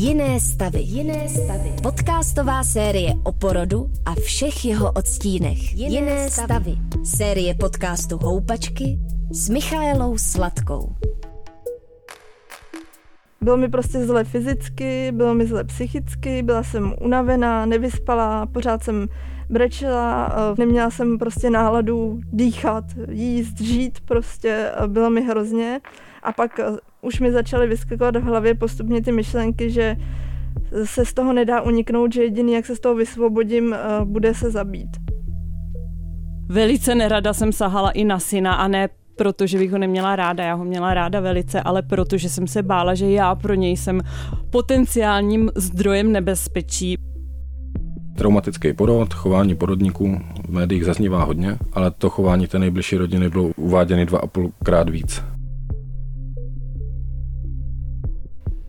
Jiné stavy. Jiné stavy. Podcastová série o porodu a všech jeho odstínech. Jiné, Jiné stavy. stavy. Série podcastu Houpačky s Michaelou Sladkou. Bylo mi prostě zle fyzicky, bylo mi zle psychicky, byla jsem unavená, nevyspalá, pořád jsem brečela, neměla jsem prostě náladu dýchat, jíst, žít prostě, bylo mi hrozně. A pak už mi začaly vyskakovat v hlavě postupně ty myšlenky, že se z toho nedá uniknout, že jediný, jak se z toho vysvobodím, eh, bude se zabít. Velice nerada jsem sahala i na syna a ne protože bych ho neměla ráda, já ho měla ráda velice, ale protože jsem se bála, že já pro něj jsem potenciálním zdrojem nebezpečí. Traumatický porod, chování porodníků v médiích zaznívá hodně, ale to chování té nejbližší rodiny bylo uváděny dva a půlkrát víc.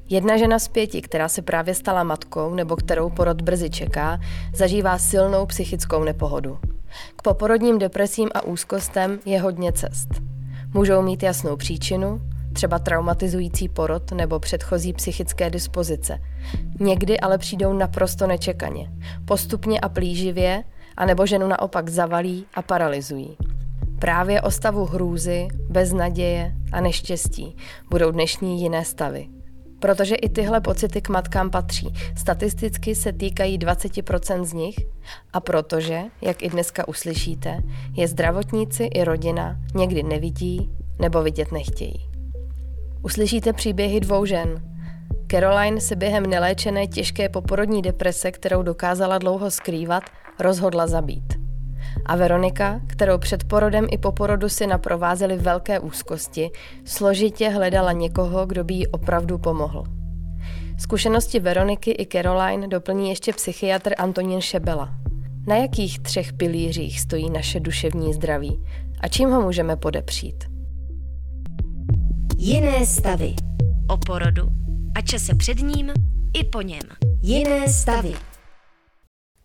Jedna žena z pěti, která se právě stala matkou nebo kterou porod brzy čeká, zažívá silnou psychickou nepohodu. K poporodním depresím a úzkostem je hodně cest. Můžou mít jasnou příčinu, třeba traumatizující porod nebo předchozí psychické dispozice. Někdy ale přijdou naprosto nečekaně, postupně a plíživě, anebo ženu naopak zavalí a paralyzují. Právě o stavu hrůzy, beznaděje a neštěstí budou dnešní jiné stavy. Protože i tyhle pocity k matkám patří. Statisticky se týkají 20% z nich a protože, jak i dneska uslyšíte, je zdravotníci i rodina někdy nevidí nebo vidět nechtějí. Uslyšíte příběhy dvou žen. Caroline se během neléčené těžké poporodní deprese, kterou dokázala dlouho skrývat, rozhodla zabít. A Veronika, kterou před porodem i po porodu si naprovázely velké úzkosti, složitě hledala někoho, kdo by jí opravdu pomohl. Zkušenosti Veroniky i Caroline doplní ještě psychiatr Antonín Šebela. Na jakých třech pilířích stojí naše duševní zdraví a čím ho můžeme podepřít? Jiné stavy. O porodu a čase před ním i po něm. Jiné stavy.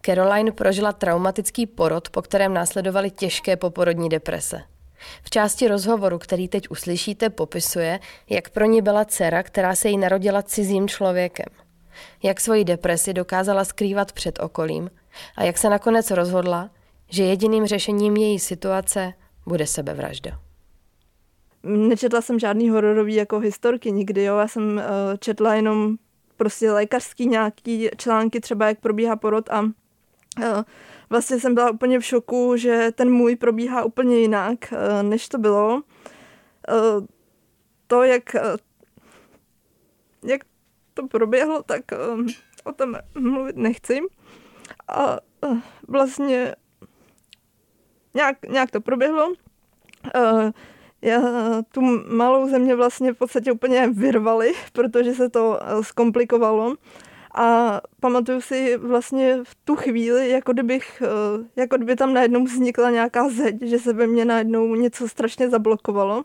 Caroline prožila traumatický porod, po kterém následovaly těžké poporodní deprese. V části rozhovoru, který teď uslyšíte, popisuje, jak pro ní byla dcera, která se jí narodila cizím člověkem. Jak svoji depresi dokázala skrývat před okolím a jak se nakonec rozhodla, že jediným řešením její situace bude sebevražda. Nečetla jsem žádný hororový jako historky nikdy, jo. Já jsem uh, četla jenom prostě lékařský nějaký články, třeba jak probíhá porod a vlastně jsem byla úplně v šoku, že ten můj probíhá úplně jinak, eh, než to bylo. Eh, to, jak, eh, jak to proběhlo, tak o tom mluvit nechci. A vlastně nějak, nějak to proběhlo. Já, tu malou země vlastně v podstatě úplně vyrvali, protože se to zkomplikovalo. A pamatuju si vlastně v tu chvíli, jako kdybych, eh, jako kdyby tam najednou vznikla nějaká zeď, že se ve mně najednou něco strašně zablokovalo.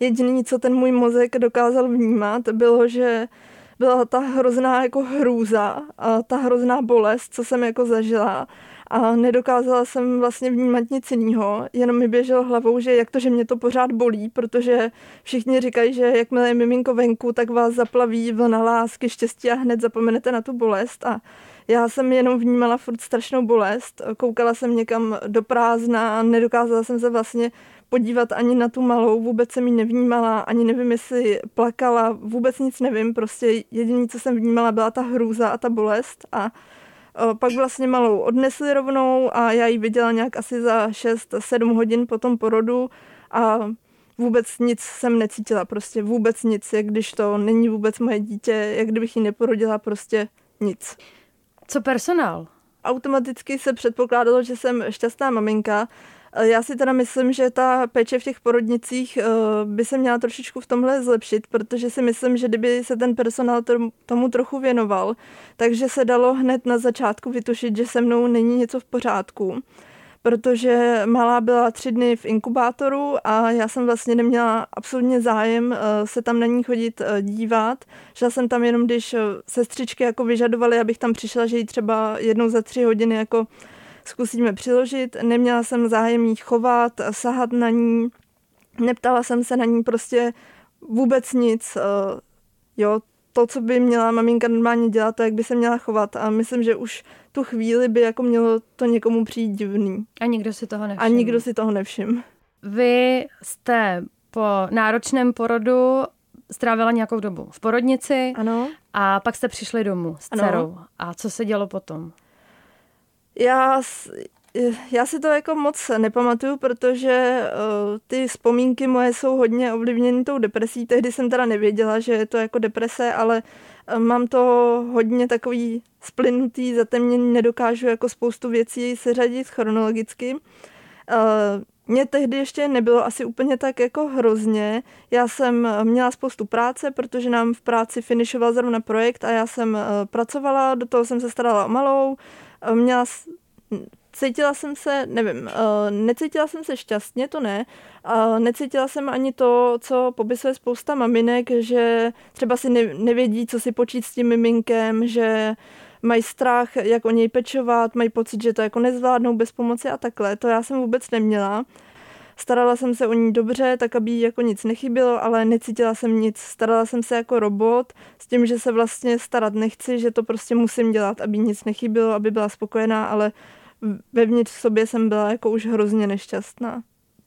Jediné, co ten můj mozek dokázal vnímat, bylo, že byla ta hrozná jako hrůza a ta hrozná bolest, co jsem jako zažila a nedokázala jsem vlastně vnímat nic jiného, jenom mi běželo hlavou, že jak to, že mě to pořád bolí, protože všichni říkají, že jakmile je miminko venku, tak vás zaplaví vlna lásky, štěstí a hned zapomenete na tu bolest. A já jsem jenom vnímala furt strašnou bolest, koukala jsem někam do prázdna a nedokázala jsem se vlastně podívat ani na tu malou, vůbec jsem ji nevnímala, ani nevím, jestli plakala, vůbec nic nevím, prostě jediné, co jsem vnímala, byla ta hrůza a ta bolest. A pak vlastně malou odnesli rovnou a já ji viděla nějak asi za 6-7 hodin po tom porodu a vůbec nic jsem necítila, prostě vůbec nic, jak když to není vůbec moje dítě, jak kdybych ji neporodila, prostě nic. Co personál? Automaticky se předpokládalo, že jsem šťastná maminka, Eh, já si teda myslím, že ta péče v těch porodnicích eh, by se měla trošičku v tomhle zlepšit, protože si myslím, že kdyby se ten personál tomu trochu věnoval, takže se dalo hned na začátku vytušit, že se mnou není něco v pořádku protože malá byla tři dny v inkubátoru a já jsem vlastně neměla absolutně zájem eh, se tam na ní chodit dívat. Šla jsem tam jenom, když sestřičky jako vyžadovaly, abych tam přišla, že jí třeba jednou za tři hodiny jako zkusíme přiložit. Neměla jsem zájem jí chovat, sahat na ní, neptala jsem se na ní prostě vůbec nic. Eh, jo, to, co by měla maminka normálně dělat, to, jak by se měla chovat. A myslím, že už tu chvíli by jako mělo to někomu přijít divný. A nikdo si toho nevšiml. A nikdo si toho nevšiml. Vy jste po náročném porodu strávila nějakou dobu v porodnici Ano. a pak jste přišli domů s Ano. dcerou. A co se dělo potom? Já, já si to jako moc nepamatuju, protože uh, ty vzpomínky moje jsou hodně ovlivněny tou depresí. Tehdy jsem teda nevěděla, že je to jako deprese, ale uh, mám to hodně takový splynutý, zatemněný, nedokážu jako spoustu věcí seřadit chronologicky. Uh, mně tehdy ještě nebylo asi úplně tak jako hrozně. Já jsem měla spoustu práce, protože nám v práci finišoval zrovna projekt a já jsem pracovala, do toho jsem se starala o malou. Eh, Měla, cítila jsem se, nevím, eh, necítila jsem se šťastně, to ne. Necítila jsem ani to, co popisuje spousta maminek, že třeba si ne- nevědí, co si počít s tím miminkem, že mají strach, jak o něj pečovat, mají pocit, že to jako nezvládnou bez pomoci a takhle. To já jsem vůbec neměla. Starala jsem se o ní dobře, tak aby jí jako nic nechybělo, ale necítila jsem nic. Starala jsem se jako robot s tím, že se vlastně starat nechci, že to prostě musím dělat, aby nic nechybělo, aby byla spokojená, ale vevnitř v sobě jsem byla jako už hrozně nešťastná.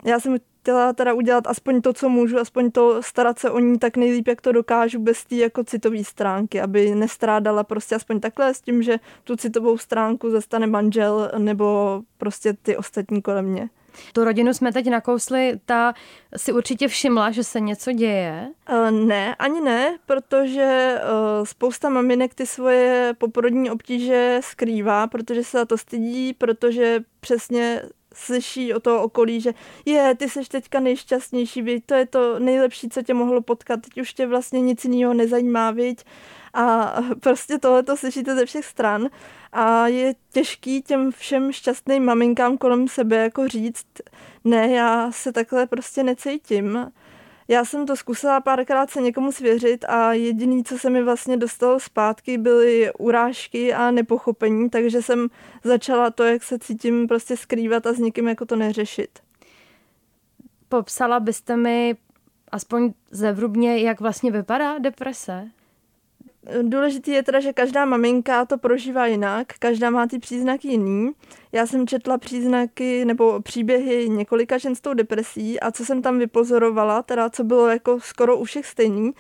Já jsem chtěla teda udělat aspoň to, co můžu, aspoň to starat se o ní tak nejlíp, jak to dokážu, bez té jako citové stránky, aby nestrádala prostě aspoň takhle s tím, že tu citovou stránku zastane manžel nebo prostě ty ostatní kolem mě. Tu rodinu jsme teď nakousli, ta si určitě všimla, že se něco děje. Uh, ne, ani ne, protože uh, spousta maminek ty svoje poporodní obtíže skrývá, protože se za to stydí, protože přesně slyší o toho okolí, že je, ty seš teďka nejšťastnější, viď? to je to nejlepší, co tě mohlo potkat, teď už tě vlastně nic jiného nezajímá, viď? A prostě tohle to slyšíte ze všech stran a je těžký těm všem šťastným maminkám kolem sebe jako říct, ne, já se takhle prostě necítím. Já jsem to zkusila párkrát se někomu svěřit a jediný, co se mi vlastně dostalo zpátky, byly urážky a nepochopení, takže jsem začala to, jak se cítím, prostě skrývat a s nikým jako to neřešit. Popsala byste mi aspoň zevrubně, jak vlastně vypadá deprese? Důležitý je teda, že každá maminka to prožívá jinak, každá má ty příznaky jiný. Já jsem četla příznaky nebo příběhy několika žen s tou depresí a co jsem tam vypozorovala, teda co bylo jako skoro u všech stejný,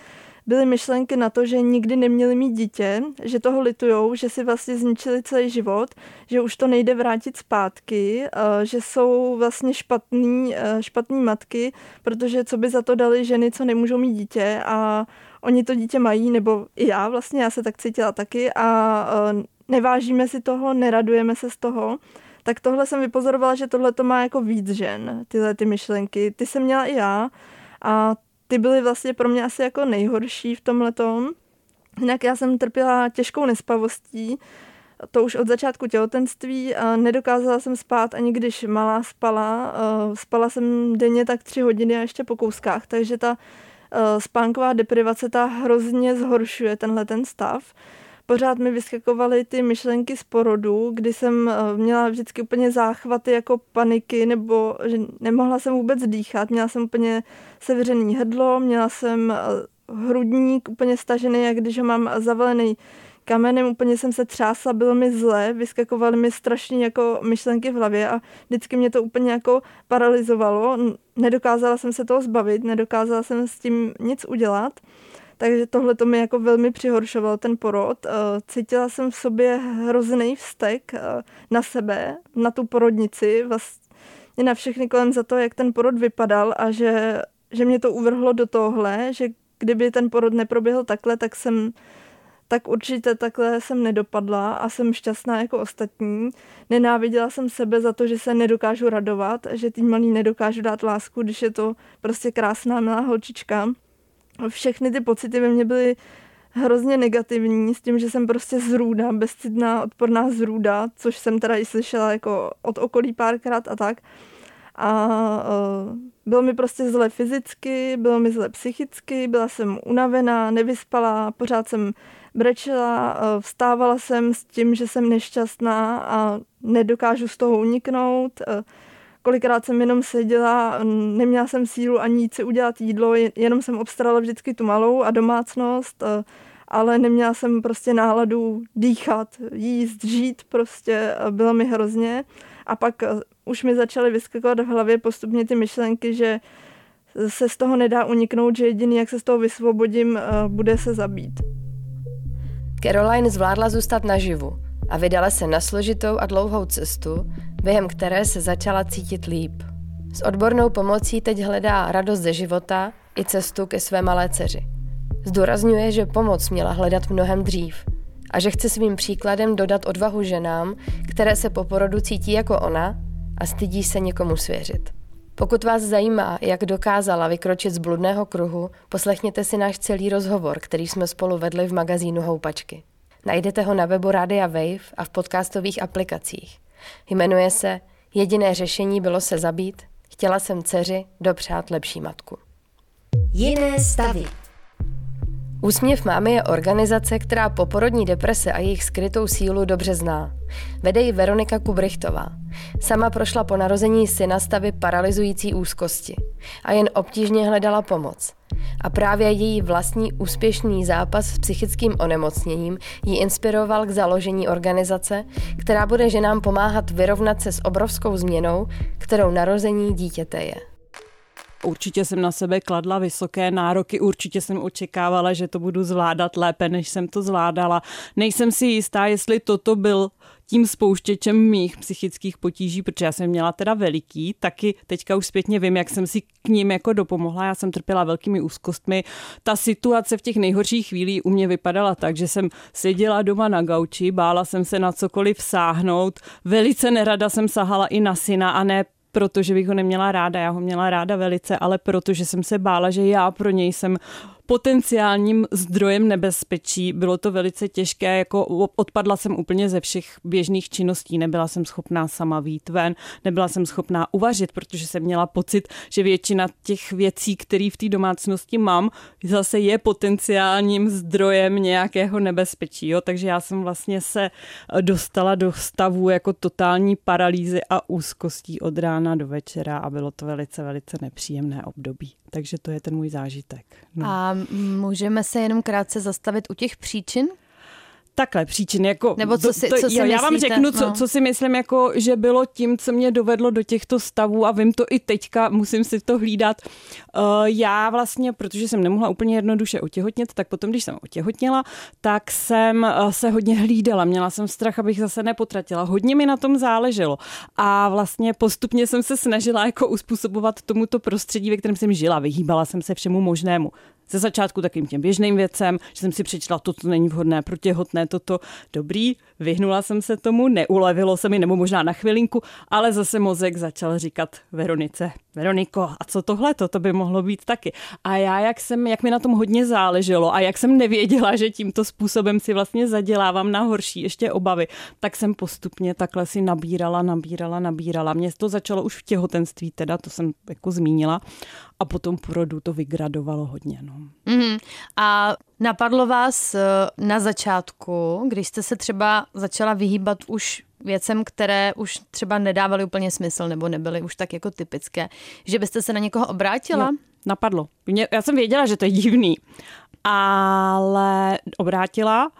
byly myšlenky na to, že nikdy neměli mít dítě, že toho litujou, že si vlastně zničili celý život, že už to nejde vrátit zpátky, eh, že jsou vlastně špatný, eh, špatný matky, protože co by za to dali ženy, co nemůžou mít dítě a oni to dítě mají, nebo i já vlastně, já se tak cítila taky a eh, nevážíme si toho, neradujeme se z toho. Tak tohle jsem vypozorovala, že tohle to má jako víc žen, tyhle ty myšlenky. Ty jsem měla i já a ty byly vlastně pro mě asi jako nejhorší v tomhletom. Jinak já jsem trpěla těžkou nespavostí, to už od začátku těhotenství a nedokázala jsem spát ani když malá spala. Eh, Spala jsem denně tak tři hodiny a ještě po kouskách, takže ta spánková deprivace ta hrozně zhoršuje tenhle ten stav. Pořád mi vyskakovaly ty myšlenky z porodu, kdy jsem eh, měla vždycky úplně záchvaty jako paniky, nebo že nemohla jsem vůbec dýchat. Měla jsem úplně sevřený hrdlo, měla jsem eh, hrudník úplně stažený, jak když ho mám zavalený kamenem, úplně jsem se třásla, bylo mi zle, vyskakovaly mi strašně jako myšlenky v hlavě a vždycky mě to úplně jako paralizovalo. Nedokázala jsem se toho zbavit, nedokázala jsem s tím nic udělat. Takže tohle to mi jako velmi přihoršoval ten porod. Eh, Cítila jsem v sobě hrozný vztek eh, na sebe, na tu porodnici, vlastně na všechny kolem za to, jak ten porod vypadal a že, že mě to uvrhlo do tohle, že kdyby ten porod neproběhl takhle, tak jsem tak určitě takhle jsem nedopadla a jsem šťastná jako ostatní. Nenáviděla jsem sebe za to, že se nedokážu radovat, že tým malý nedokážu dát lásku, když je to prostě krásná, milá holčička. Všechny ty pocity ve mně byly hrozně negativní, s tím, že jsem prostě zrůda, bezcidná, odporná zrůda, což jsem teda i slyšela jako od okolí párkrát a tak. A uh, bylo mi prostě zle fyzicky, bylo mi zle psychicky, byla jsem unavená, nevyspalá, pořád jsem brečela, uh, vstávala jsem s tím, že jsem nešťastná a nedokážu z toho uniknout. Uh, kolikrát jsem jenom seděla, neměla jsem sílu ani jít si udělat jídlo, jenom jsem obstarala vždycky tu malou a domácnost ale neměla jsem prostě náladu dýchat, jíst, žít prostě, bylo mi hrozně. A pak už mi začaly vyskakovat v hlavě postupně ty myšlenky, že se z toho nedá uniknout, že jediný, jak se z toho vysvobodím, bude se zabít. Caroline zvládla zůstat naživu a vydala se na složitou a dlouhou cestu, během které se začala cítit líp. S odbornou pomocí teď hledá radost ze života i cestu ke své malé dceři. Zdůrazňuje, že pomoc měla hledat mnohem dřív a že chce svým příkladem dodat odvahu ženám, které se po porodu cítí jako ona a stydí se někomu svěřit. Pokud vás zajímá, jak dokázala vykročit z bludného kruhu, poslechněte si náš celý rozhovor, který jsme spolu vedli v magazínu Houpačky. Najdete ho na webu Radia Wave a v podcastových aplikacích. Jmenuje se Jediné řešení bylo se zabít, chtěla jsem dceři dopřát lepší matku. Jiné stavy. Úsměv mámy je organizace, která poporodní deprese a jejich skrytou sílu dobře zná. Vede ji Veronika Kubrichtová. Sama prošla po narození syna stavy paralyzující úzkosti a jen obtížně hledala pomoc. A právě její vlastní úspěšný zápas s psychickým onemocněním ji inspiroval k založení organizace, která bude ženám pomáhat vyrovnat se s obrovskou změnou, kterou narození dítěte je. Určitě jsem na sebe kladla vysoké nároky, určitě jsem očekávala, že to budu zvládat lépe, než jsem to zvládala. Nejsem si jistá, jestli toto byl tím spouštěčem mých psychických potíží, protože já jsem měla teda veliký, taky teďka už zpětně vím, jak jsem si k ním jako dopomohla. Já jsem trpěla velkými úzkostmi. Ta situace v těch nejhorších chvílích u mě vypadala tak, že jsem seděla doma na gauči, bála jsem se na cokoliv sáhnout, velice nerada jsem sahala i na syna a ne protože bych ho neměla ráda, já ho měla ráda velice, ale protože jsem se bála, že já pro něj jsem potenciálním zdrojem nebezpečí. Bylo to velice těžké, jako odpadla jsem úplně ze všech běžných činností, nebyla jsem schopná sama vít ven, nebyla jsem schopná uvařit, protože jsem měla pocit, že většina těch věcí, které v té domácnosti mám, zase je potenciálním zdrojem nějakého nebezpečí. Jo? Takže já jsem vlastně se dostala do stavu jako totální paralýzy a úzkostí od rána do večera a bylo to velice, velice nepříjemné období. Takže to je ten můj zážitek. No. A můžeme se jenom krátce zastavit u těch příčin, Takhle příčiny, jako... Nebo co si, to, co si jo, myslíte? Já vám řeknu, co, no. co si myslím, jako, že bylo tím, co mě dovedlo do těchto stavů a vím to i teďka, musím si to hlídat. Uh, já vlastně, protože jsem nemohla úplně jednoduše otěhotnět, tak potom, když jsem otěhotněla, tak jsem uh, se hodně hlídala. Měla jsem strach, abych zase nepotratila. Hodně mi na tom záleželo. A vlastně postupně jsem se snažila jako uspůsobovat tomuto prostředí, ve kterém jsem žila. Vyhýbala jsem se všemu možnému ze začátku takým těm běžným věcem, že jsem si přečetla, toto není vhodné pro těhotné, toto. Dobrý, vyhnula jsem se tomu, neulevilo se mi, nebo možná na chvilinku, ale zase mozek začal říkat Veronice, Veroniko, a co tohle, to by mohlo být taky. A já, jak, jsem, jak mi na tom hodně záleželo a jak jsem nevěděla, že tímto způsobem si vlastně zadělávám na horší ještě obavy, tak jsem postupně takhle si nabírala, nabírala, nabírala. Mě to začalo už v těhotenství, teda to jsem jako zmínila a potom porodu to vygradovalo hodně. No. Mm-hmm. A napadlo vás eh, na začátku, když jste se třeba začala vyhýbat už věcem, které už třeba nedávaly úplně smysl nebo nebyly už tak jako typické, že byste se na někoho obrátila? Jo, napadlo. Mě, já jsem věděla, že to je divný, ale obrátila.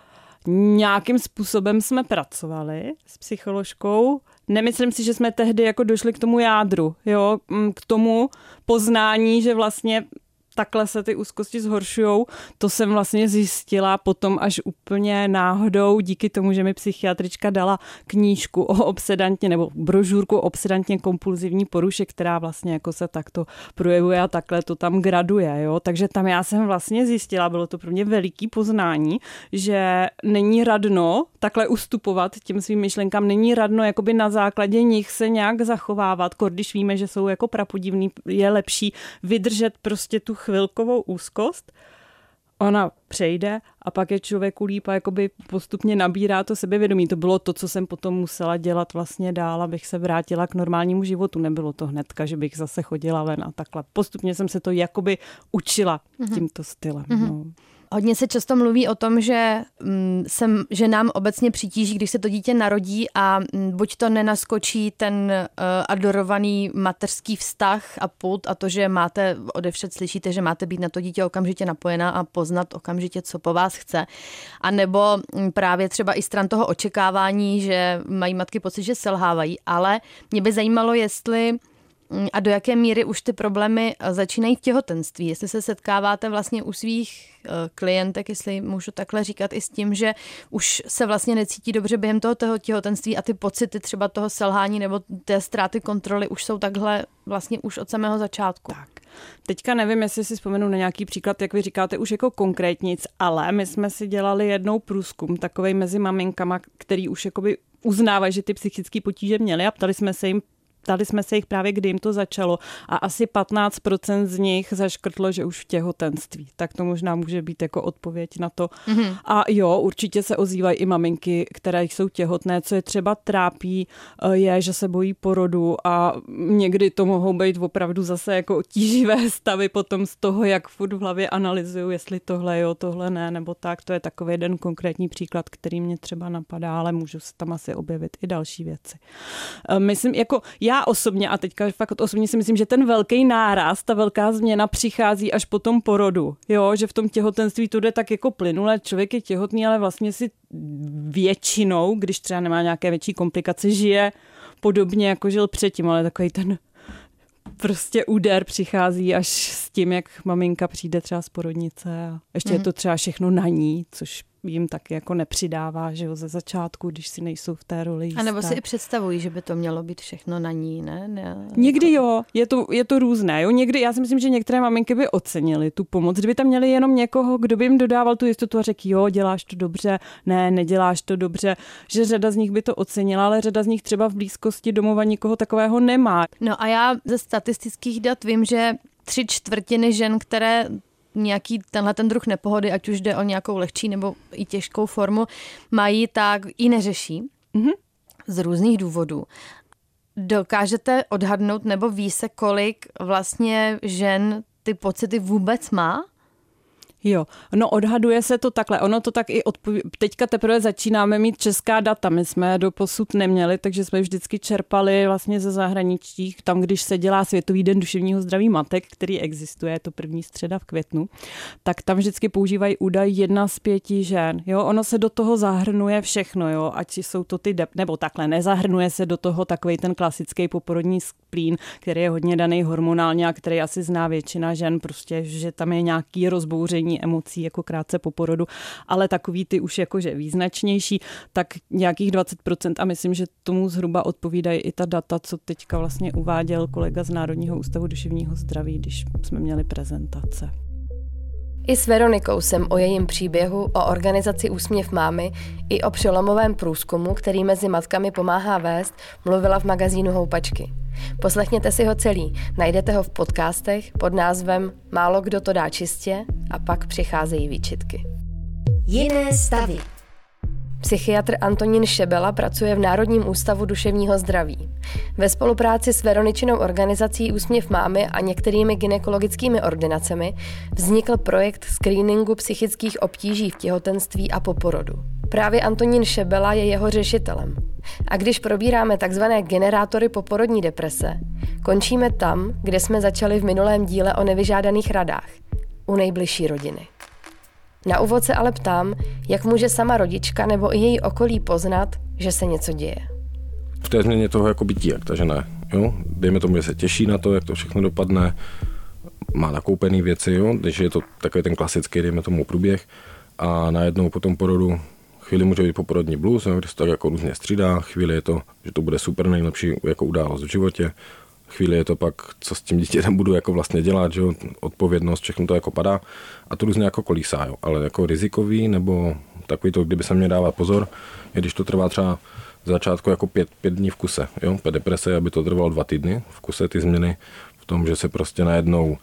Nějakým způsobem jsme pracovali s psycholožkou, nemyslím si, že jsme tehdy jako došli k tomu jádru, jo, k tomu poznání, že vlastně takhle se ty úzkosti zhoršují. To jsem vlastně zjistila potom až úplně náhodou, díky tomu, že mi psychiatrička dala knížku o obsedantně nebo brožurku o obsedantně kompulzivní poruše, která vlastně jako se takto projevuje a takhle to tam graduje. Jo? Takže tam já jsem vlastně zjistila, bylo to pro mě veliký poznání, že není radno takhle ustupovat těm svým myšlenkám, není radno jakoby na základě nich se nějak zachovávat, když víme, že jsou jako prapodivný, je lepší vydržet prostě tu chvilkovou úzkost, ona přejde a pak je člověku líp a jakoby postupně nabírá to sebevědomí. To bylo to, co jsem potom musela dělat vlastně dál, abych se vrátila k normálnímu životu. Nebylo to hnedka, že bych zase chodila ven a takhle. Postupně jsem se to jakoby učila mm-hmm. tímto stylem. Mm-hmm. No. Hodně se často mluví o tom, že, mm, sem, že nám obecně přitíží, když se to dítě narodí a mm, buď to nenaskočí ten uh, adorovaný mateřský vztah a put a to, že máte, odevšet slyšíte, že máte být na to dítě okamžitě napojená a poznat okamžitě, co po vás chce. A nebo mm, právě třeba i stran toho očekávání, že mají matky pocit, že selhávají. Ale mě by zajímalo, jestli a do jaké míry už ty problémy eh, začínají v těhotenství? Jestli se setkáváte vlastně u svých eh, klientek, jestli můžu takhle říkat, i s tím, že už se vlastně necítí dobře během toho, toho těhotenství a ty pocity třeba toho selhání nebo té ztráty kontroly už jsou takhle vlastně už od samého začátku. Tak. Teďka nevím, jestli si vzpomenu na nějaký příklad, jak vy říkáte, už jako konkrétnic, ale my jsme si dělali jednou průzkum, takovej mezi maminkama, který už jakoby uznávají, že ty psychické potíže měly a ptali jsme se jim, ptali jsme se jich právě, kdy jim to začalo a asi 15% z nich zaškrtlo, že už v těhotenství. Tak to možná může být jako odpověď na to. Mm-hmm. A jo, určitě se ozývají i maminky, které jsou těhotné. Co je třeba trápí, eh, je, že se bojí porodu a někdy to mohou být opravdu zase jako tíživé stavy potom z toho, jak furt v hlavě analyzují, jestli tohle jo, tohle ne, nebo tak. To je takový jeden konkrétní příklad, který mě třeba napadá, ale můžu se tam asi objevit i další věci. Eh, myslím, jako já já osobně, a teďka fakt osobně si myslím, že ten velký náraz, ta velká změna přichází až po tom porodu. Jo, že v tom těhotenství to jde tak jako plynule, člověk je těhotný, ale vlastně si většinou, když třeba nemá nějaké větší komplikace, žije podobně, jako žil předtím, ale takový ten prostě úder přichází až s tím, jak maminka přijde třeba z porodnice a ještě mm. je mhm. to třeba všechno na ní, což jim taky jako nepřidává, že jo, ze začátku, když si nejsou v té roli jisté. A nebo si i představují, že by to mělo být všechno na ní, ne? ne Někdy jo, je to, je to různé, jo. Někdy, já si myslím, že některé maminky by ocenily tu pomoc, kdyby tam měli jenom někoho, kdo by jim dodával tu jistotu a řekl, jo, děláš to dobře, ne, neděláš to dobře, že řada z nich by to ocenila, ale řada z nich třeba v blízkosti domova nikoho takového nemá. No a já ze statistických dat vím, že tři čtvrtiny žen, které nějaký tenhle ten druh nepohody, ať už jde o nějakou lehčí nebo i těžkou formu, mají, tak i neřeší. Mm-hmm. Z různých důvodů. Dokážete odhadnout nebo ví se, kolik vlastně žen ty pocity vůbec má? Jo, no odhaduje se to takhle. Ono to tak i odpoví... Teďka teprve začínáme mít česká data. My jsme do posud neměli, takže jsme vždycky čerpali vlastně ze zahraničí, tam, když se dělá Světový den duševního zdraví matek, který existuje, je to první středa v květnu, tak tam vždycky používají údaj jedna z pěti žen. Jo, ono se do toho zahrnuje všechno, jo, ať jsou to ty, de... nebo takhle, nezahrnuje se do toho takový ten klasický poporodní splín, který je hodně daný hormonálně a který asi zná většina žen, prostě, že tam je nějaký rozbouření vyjádření emocí jako krátce po porodu, ale takový ty už jakože význačnější, tak nějakých 20% a myslím, že tomu zhruba odpovídají i ta data, co teďka vlastně uváděl kolega z Národního ústavu duševního zdraví, když jsme měli prezentace. I s Veronikou jsem o jejím příběhu, o organizaci Úsměv mámy i o přelomovém průzkumu, který mezi matkami pomáhá vést, mluvila v magazínu Houpačky. Poslechněte si ho celý, najdete ho v podcastech pod názvem Málo kdo to dá čistě a pak přicházejí výčitky. Jiné stavy. Psychiatr Antonín Šebela pracuje v Národním ústavu duševního zdraví. Ve spolupráci s Veroničinou organizací Úsměv mámy a některými ginekologickými ordinacemi vznikl projekt screeningu psychických obtíží v těhotenství a po porodu. Právě Antonín Šebela je jeho řešitelem. A když probíráme tzv. generátory poporodní deprese, končíme tam, kde jsme začali v minulém díle o nevyžádaných radách, u nejbližší rodiny. Na úvod se ale ptám, jak může sama rodička nebo i její okolí poznat, že se něco děje. V té změně toho jako bytí, jak ta žena, jo? Dejme tomu, že se těší na to, jak to všechno dopadne, má nakoupený věci, jo? když je to takový ten klasický, dejme tomu, průběh a najednou po tom porodu chvíli může být poporodní blues, jo, kde se tak jako různě střídá, chvíli je to, že to bude super nejlepší jako událost v životě, chvíli je to pak, co s tím dítětem budu jako vlastně dělat, že jo, odpovědnost, všechno to jako padá a to různě jako kolísá, jo. ale jako rizikový nebo takový to, kdyby se mě dávat pozor, je když to trvá třeba v začátku jako pět, pět dní v kuse, jo, deprese, aby to trvalo dva týdny v kuse ty změny, v tom, že se prostě najednou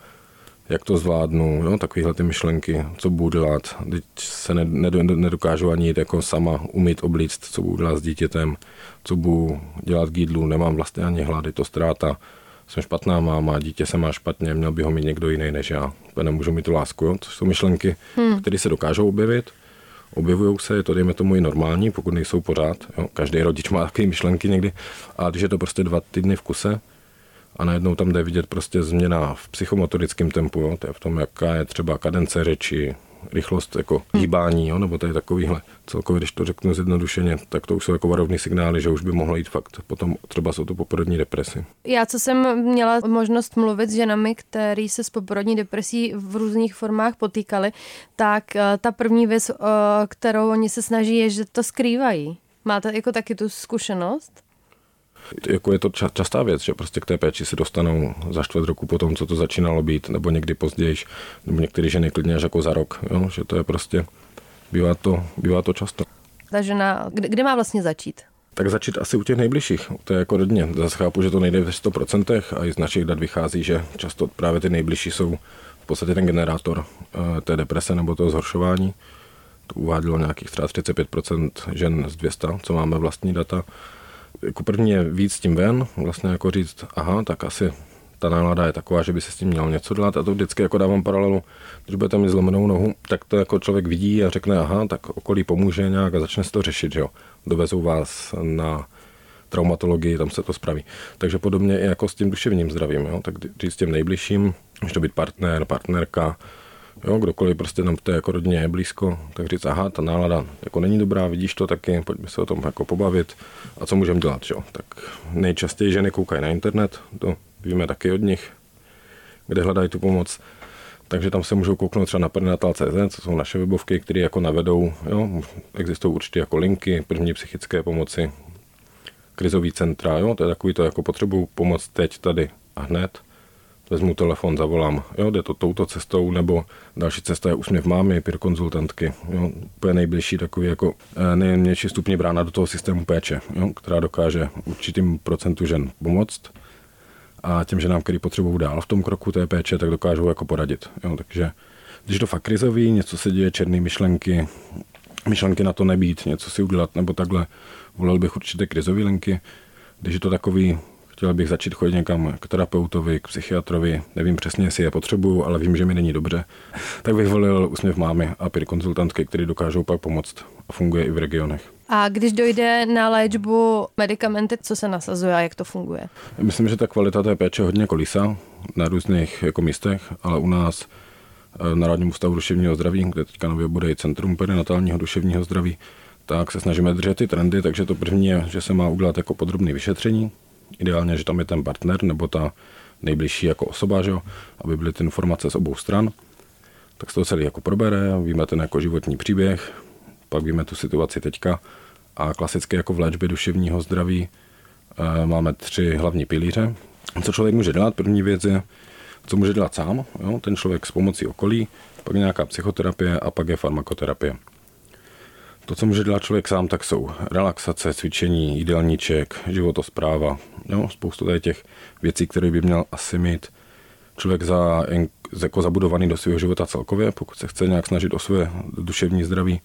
jak to zvládnu, jo, takovéhle ty myšlenky, co budu dělat, teď se nedokážu ani jít jako sama umít oblíct, co budu dělat s dítětem, co budu dělat k jídlu, nemám vlastně ani hlad, je to ztráta, jsem špatná máma, dítě se má špatně, měl by ho mít někdo jiný než já. Nemůžu mít tu lásku, jo? To jsou myšlenky, hmm. které se dokážou objevit, objevují se, je to dejme tomu i normální, pokud nejsou pořád. Jo? Každý rodič má takové myšlenky někdy, a když je to prostě dva týdny v kuse, a najednou tam jde vidět prostě změna v psychomotorickém tempu, jo? to je v tom, jaká je třeba kadence řeči, rychlost jako hýbání, jo? nebo tady takovýhle. Celkově, když to řeknu zjednodušeně, tak to už jsou jako varovný signály, že už by mohlo jít fakt potom třeba jsou to poporodní depresi. Já, co jsem měla možnost mluvit s ženami, který se s poporodní depresí v různých formách potýkali, tak eh, ta první věc, eh, kterou oni se snaží, je, že to skrývají. Máte jako taky tu zkušenost? Jako je to častá věc, že prostě k té péči se dostanou za čtvrt roku po tom, co to začínalo být, nebo někdy později, nebo některé ženy klidně až jako za rok, jo? že to je prostě, bývá to, bývá to často. Ta žena, kde, kde má vlastně začít? Tak začít asi u těch nejbližších. To je jako rodně. Zase chápu, že to nejde ve 100% a i z našich dat vychází, že často právě ty nejbližší jsou v podstatě ten generátor eh, té deprese nebo toho zhoršování. To uvádělo nějakých třeba 35% žen z 200, co máme vlastní data jako první je víc tím ven, vlastně jako říct, aha, tak asi ta nálada je taková, že by se s tím měl něco dělat a to vždycky jako dávám paralelu, když budete mít zlomenou nohu, tak to jako člověk vidí a řekne, aha, tak okolí pomůže nějak a začne se to řešit, že jo. Dovezou vás na traumatologii, tam se to spraví. Takže podobně i jako s tím duševním zdravím, jo? tak říct s tím nejbližším, může to být partner, partnerka, Jo, kdokoliv prostě nám v té jako rodině je blízko, tak říct, aha, ta nálada jako není dobrá, vidíš to taky, pojďme se o tom jako pobavit a co můžeme dělat, jo. Tak nejčastěji ženy koukají na internet, to víme taky od nich, kde hledají tu pomoc. Takže tam se můžou kouknout třeba na perinatal.cz, co jsou naše webovky, které jako navedou, jo, existují určitě jako linky, první psychické pomoci, krizový centra, jo, to je takový to, jako potřebuju pomoc teď, tady a hned vezmu telefon, zavolám, jo, jde to touto cestou, nebo další cesta je úsměv mámy, pěr konzultantky, jo, úplně nejbližší takový jako eh, nejmenší stupně brána do toho systému péče, jo, která dokáže určitým procentu žen pomoct a těm ženám, který potřebují dál v tom kroku té péče, tak dokážou jako poradit. Jo, takže když to fakt krizový, něco se děje, černé myšlenky, myšlenky na to nebýt, něco si udělat nebo takhle, volil bych určitě krizové linky. Když je to takový chtěl bych začít chodit někam k terapeutovi, k psychiatrovi, nevím přesně, jestli je potřebuju, ale vím, že mi není dobře, tak bych volil úsměv mámy a pět konzultantky, které dokážou pak pomoct a funguje i v regionech. A když dojde na léčbu medicamenty, co se nasazuje a jak to funguje? Myslím, že ta kvalita té péče hodně kolísá na různých jako místech, ale u nás eh, na Národním ústavu duševního zdraví, kde teďka nově bude i Centrum perinatálního duševního zdraví, tak se snažíme držet ty trendy, takže to první je, že se má udělat jako podrobné vyšetření, Ideálně, že tam je ten partner nebo ta nejbližší jako osoba, že jo, aby byly ty informace z obou stran. Tak se to celý jako probere, víme ten jako životní příběh, pak víme tu situaci teďka a klasicky jako v léčbě duševního zdraví e, máme tři hlavní pilíře. Co člověk může dělat? První věc je, co může dělat sám, jo? ten člověk s pomocí okolí, pak nějaká psychoterapie a pak je farmakoterapie. To, co může dělat člověk sám, tak jsou relaxace, cvičení, jídelníček, životospráva, jo, spoustu tady těch věcí, které by měl asi mít člověk za, jako zabudovaný do svého života celkově, pokud se chce nějak snažit o své duševní zdraví.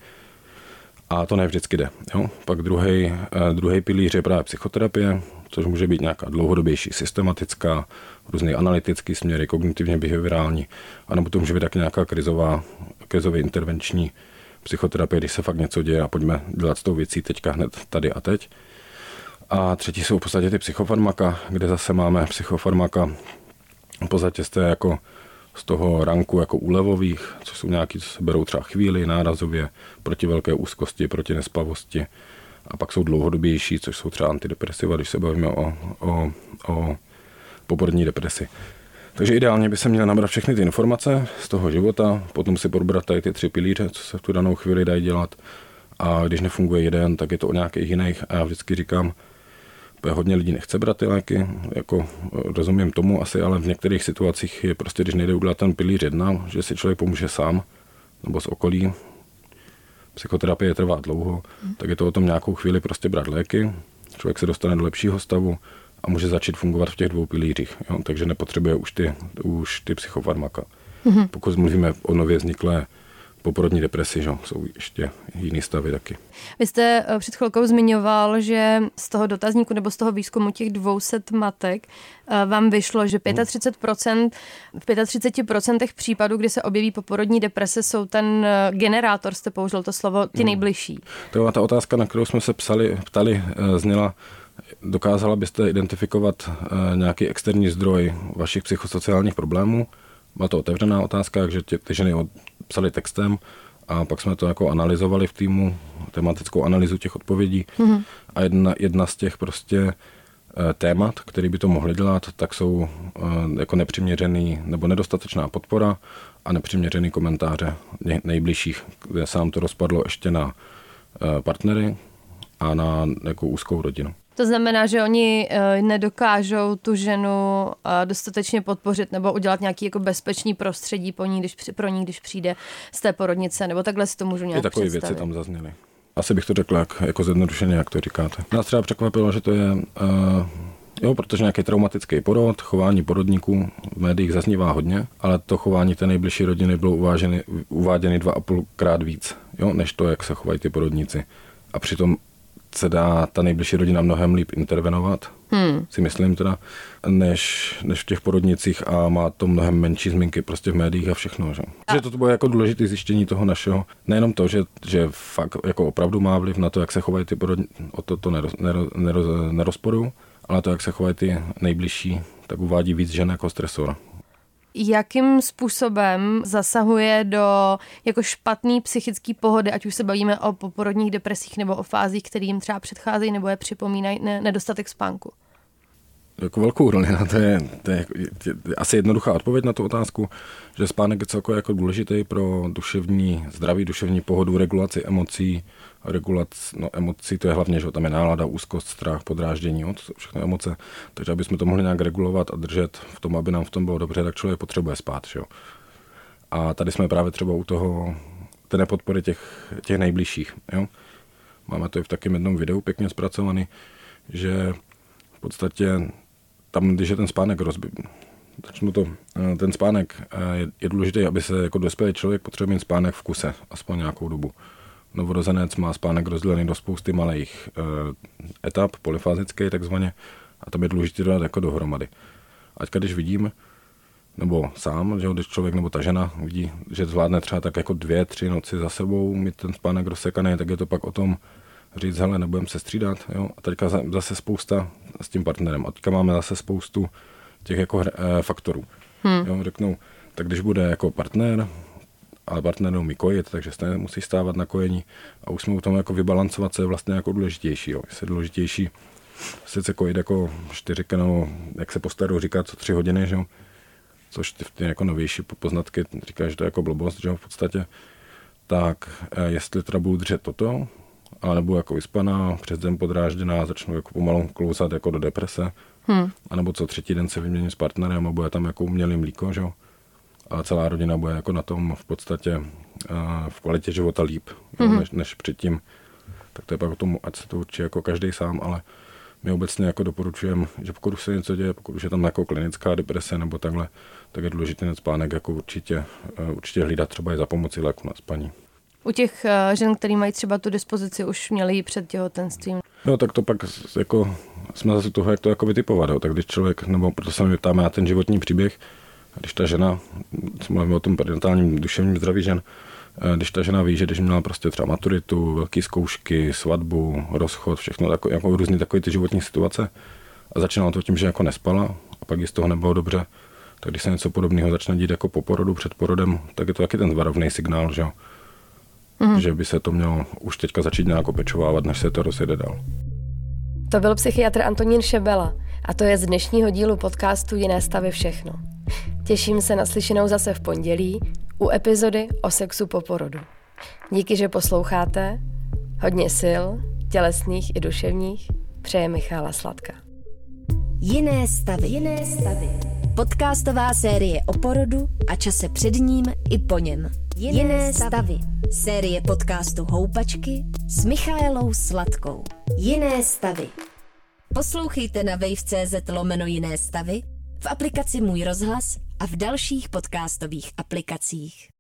A to ne vždycky jde. Jo? Pak druhý, eh, druhý pilíř je právě psychoterapie, což může být nějaká dlouhodobější, systematická, různé analytické směry, kognitivně behaviorální, anebo to může být taky nějaká krizová, krizově intervenční psychoterapie, když se fakt něco děje a pojďme dělat s tou věcí teďka hned tady a teď. A třetí jsou v podstatě ty psychofarmaka, kde zase máme psychofarmaka v podstatě z jako z toho ranku jako úlevových, co jsou nějaký, co se berou třeba chvíli, nárazově, proti velké úzkosti, proti nespavosti. A pak jsou dlouhodobější, což jsou třeba antidepresiva, když se bavíme o, o, o poporodní depresi. Takže ideálně by se měl nabrat všechny ty informace z toho života, potom si probrat tady ty tři pilíře, co se v tu danou chvíli dají dělat. A když nefunguje jeden, tak je to o nějakých jiných. A já vždycky říkám, hodně lidí nechce brát ty léky, jako rozumím tomu asi, ale v některých situacích je prostě, když nejde udělat ten pilíř jedna, že si člověk pomůže sám nebo z okolí, psychoterapie trvá dlouho, tak je to o tom nějakou chvíli prostě brát léky, člověk se dostane do lepšího stavu a může začít fungovat v těch dvou pilířích, jo? takže nepotřebuje už ty, už ty psychofarmaka. Mm-hmm. Pokud mluvíme o nově vzniklé poporodní depresi, že? jsou ještě jiný stavy taky. Vy jste eh, před chvilkou zmiňoval, že z toho dotazníku nebo z toho výzkumu těch 200 matek eh, vám vyšlo, že 35%, v 35% případů, kdy se objeví poporodní deprese, jsou ten eh, generátor, jste použil to slovo, ty hmm. nejbližší. To ta otázka, na kterou jsme se psali, ptali, zněla, dokázala byste identifikovat nějaký externí zdroj vašich psychosociálních problémů? Byla to otevřená otázka, takže ty, ty ženy psali textem a pak jsme to jako analyzovali v týmu, tematickou analýzu těch odpovědí mm-hmm. a jedna, jedna z těch prostě eh, témat, který by to mohli dělat, tak jsou eh, jako nepřiměřený nebo nedostatečná podpora a nepřiměřený komentáře nejbližších, kde se nám to rozpadlo ještě na eh, partnery a na jako úzkou rodinu. To znamená, že oni eh, nedokážou tu ženu eh, dostatečně podpořit nebo udělat nějaký jako bezpečný prostředí po ní, když, pro ní, když přijde z té porodnice, nebo takhle si to můžu nějak I takové představit. věci tam zazněly. Asi bych to řekl jak, jako zjednodušeně, jak to říkáte. Nás třeba překvapilo, že to je, uh, jo, protože nějaký traumatický porod, chování porodníků v médiích zaznívá hodně, ale to chování té nejbližší rodiny bylo uváženy, uváděny dva a půlkrát víc, jo, než to, jak se chovají ty porodníci. A přitom se dá ta nejbližší rodina mnohem líp intervenovat, hmm. si myslím teda, než, než v těch porodnicích a má to mnohem menší zmínky prostě v médiích a všechno. Že, a. že to bylo jako důležité zjištění toho našeho, nejenom to, že, že fakt jako opravdu má vliv na to, jak se chovají ty porodníci, o to, to neroz, neroz, neroz, nerozporu, ale to, jak se chovají ty nejbližší, tak uvádí víc žen jako stresor jakým způsobem zasahuje do jako špatný psychický pohody, ať už se bavíme o poporodních depresích nebo o fázích, které jim třeba předcházejí nebo je připomínají ne, nedostatek spánku? Jako velkou roli na to je, to je, je, je asi jednoduchá odpověď na tu otázku, že spánek je celkově jako důležitý pro duševní zdraví, duševní pohodu, regulaci emocí, regulaci no, emocí, to je hlavně, že tam je nálada, úzkost, strach, podráždění, od všechny emoce. Takže aby jsme to mohli nějak regulovat a držet v tom, aby nám v tom bylo dobře, tak člověk potřebuje spát. Že jo? A tady jsme právě třeba u toho, té nepodpory těch, těch nejbližších. Jo? Máme to i v takém jednom videu pěkně zpracovaný, že v podstatě tam, když je ten spánek rozbit, začnu to, eh, ten spánek eh, je, je důležitý, aby se jako dospělý člověk potřebuje mít spánek v kuse, aspoň nějakou dobu novorozenec má spánek rozdělený do spousty malých uh, etap, polyfázický takzvaně, a tam je důležité dát jako dohromady. Ať když vidím, nebo sám, že když člověk nebo ta žena vidí, že zvládne třeba tak jako dvě, tři noci za sebou mít ten spánek rozsekaný, tak je to pak o tom říct, hele, nebudeme se střídat. Jo? A teďka zase spousta s tím partnerem. A teďka máme zase spoustu těch jako e, faktorů. Hmm. Jo? Řeknou, tak když bude jako partner, ale partner neumí kojit, takže se musí stávat na kojení a už jsme u tom jako vybalancovat, co je vlastně jako důležitější. Jo. Je důležitější sice kojit jako čtyři nebo jak se po starou říká, co tři hodiny, že? což ty, ty jako novější poznatky říkají, že to je jako blbost, že v podstatě, tak eh, jestli teda budu držet toto, a nebo jako vyspaná, přes den podrážděná, začnu jako pomalu klouzat jako do deprese, hmm. anebo co třetí den se vyměním s partnerem a bude tam jako umělý mlíko, že? a celá rodina bude jako na tom v podstatě v kvalitě života líp, mm-hmm. než, než předtím. Tak to je pak o tom, ať se to určí jako každý sám, ale my obecně jako doporučujeme, že pokud se něco děje, pokud už je tam jako klinická deprese nebo takhle, tak je důležité ten spánek jako určitě, určitě hlídat třeba i za pomoci léku na spaní. U těch žen, které mají třeba tu dispozici, už měli před těhotenstvím. No tak to pak jako jsme zase toho, jak to jako vytipovat. Jo. Tak když člověk, nebo proto se mi ptáme na ten životní příběh, když ta žena, co mluvíme o tom perinatálním duševním zdraví žen, eh, když ta žena ví, že když měla prostě třeba maturitu, velké zkoušky, svatbu, rozchod, všechno tako, jako různé takové ty životní situace a začínala to tím, že jako nespala a pak jí z toho nebylo dobře, tak když se něco podobného začne dít jako po porodu, před porodem, tak je to taky ten varovný signál, že, mm. že by se to mělo už teďka začít nějak opečovávat, než se to rozjede dál. To byl psychiatr Antonín Šebela a to je z dnešního dílu podcastu Jiné stavy všechno. Těším se na slyšenou zase v pondělí u epizody o sexu po porodu. Díky, že posloucháte. Hodně sil, tělesných i duševních, přeje Michála Sladka. Jiné stavy. Jiné stavy. Podcastová série o porodu a čase před ním i po něm. Jiné, Jiné stavy. Série podcastu Houpačky s Michaelou Sladkou. Jiné stavy. Poslouchejte na wave.cz lomeno jiné stavy v aplikaci Můj rozhlas a v dalších podcastových aplikacích.